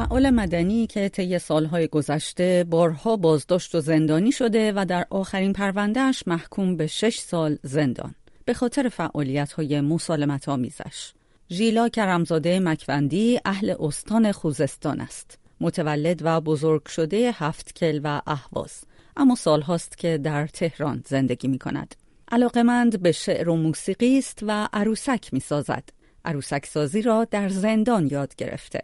فعال مدنی که طی سالهای گذشته بارها بازداشت و زندانی شده و در آخرین پروندهش محکوم به شش سال زندان به خاطر فعالیت های مسالمت آمیزش. ژیلا کرمزاده مکوندی اهل استان خوزستان است. متولد و بزرگ شده هفت کل و اهواز اما سالهاست که در تهران زندگی می کند. علاقمند به شعر و موسیقی است و عروسک می سازد. عروسک سازی را در زندان یاد گرفته.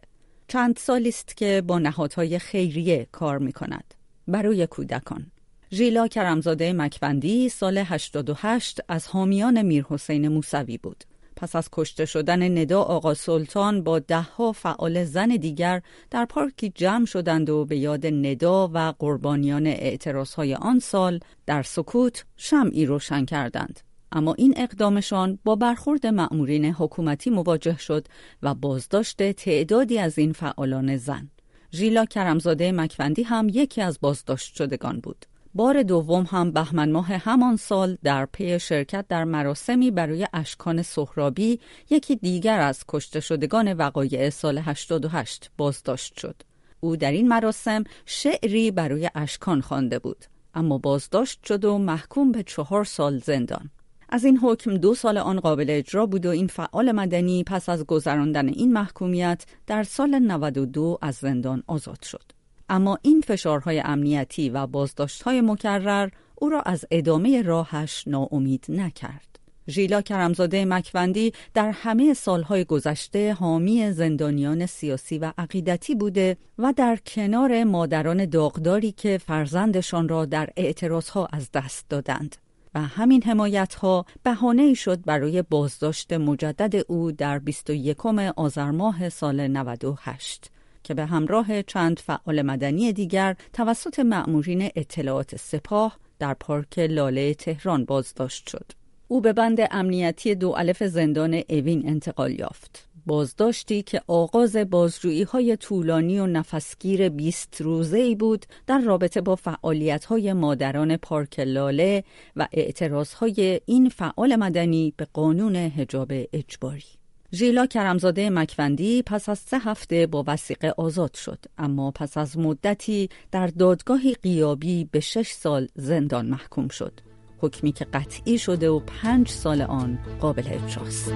چند سالی است که با نهادهای خیریه کار می کند. برای کودکان. ژیلا کرمزاده مکوندی سال 88 از حامیان میرحسین موسوی بود. پس از کشته شدن ندا آقا سلطان با دهها فعال زن دیگر در پارکی جمع شدند و به یاد ندا و قربانیان اعتراضهای آن سال در سکوت شمعی روشن کردند. اما این اقدامشان با برخورد مأمورین حکومتی مواجه شد و بازداشت تعدادی از این فعالان زن. ژیلا کرمزاده مکوندی هم یکی از بازداشت شدگان بود. بار دوم هم بهمن ماه همان سال در پی شرکت در مراسمی برای اشکان سهرابی یکی دیگر از کشته شدگان وقایع سال 88 بازداشت شد. او در این مراسم شعری برای اشکان خوانده بود اما بازداشت شد و محکوم به چهار سال زندان. از این حکم دو سال آن قابل اجرا بود و این فعال مدنی پس از گذراندن این محکومیت در سال 92 از زندان آزاد شد. اما این فشارهای امنیتی و بازداشتهای مکرر او را از ادامه راهش ناامید نکرد. ژیلا کرمزاده مکوندی در همه سالهای گذشته حامی زندانیان سیاسی و عقیدتی بوده و در کنار مادران داغداری که فرزندشان را در اعتراضها از دست دادند. و همین حمایت ها بهانه شد برای بازداشت مجدد او در 21 آذر ماه سال 98 که به همراه چند فعال مدنی دیگر توسط مأمورین اطلاعات سپاه در پارک لاله تهران بازداشت شد. او به بند امنیتی دو الف زندان اوین انتقال یافت. بازداشتی که آغاز بازجویی های طولانی و نفسگیر 20 روزه ای بود در رابطه با فعالیت های مادران پارک لاله و اعتراض های این فعال مدنی به قانون حجاب اجباری. ژیلا کرمزاده مکوندی پس از سه هفته با وسیقه آزاد شد اما پس از مدتی در دادگاهی قیابی به شش سال زندان محکوم شد حکمی که قطعی شده و پنج سال آن قابل اجراست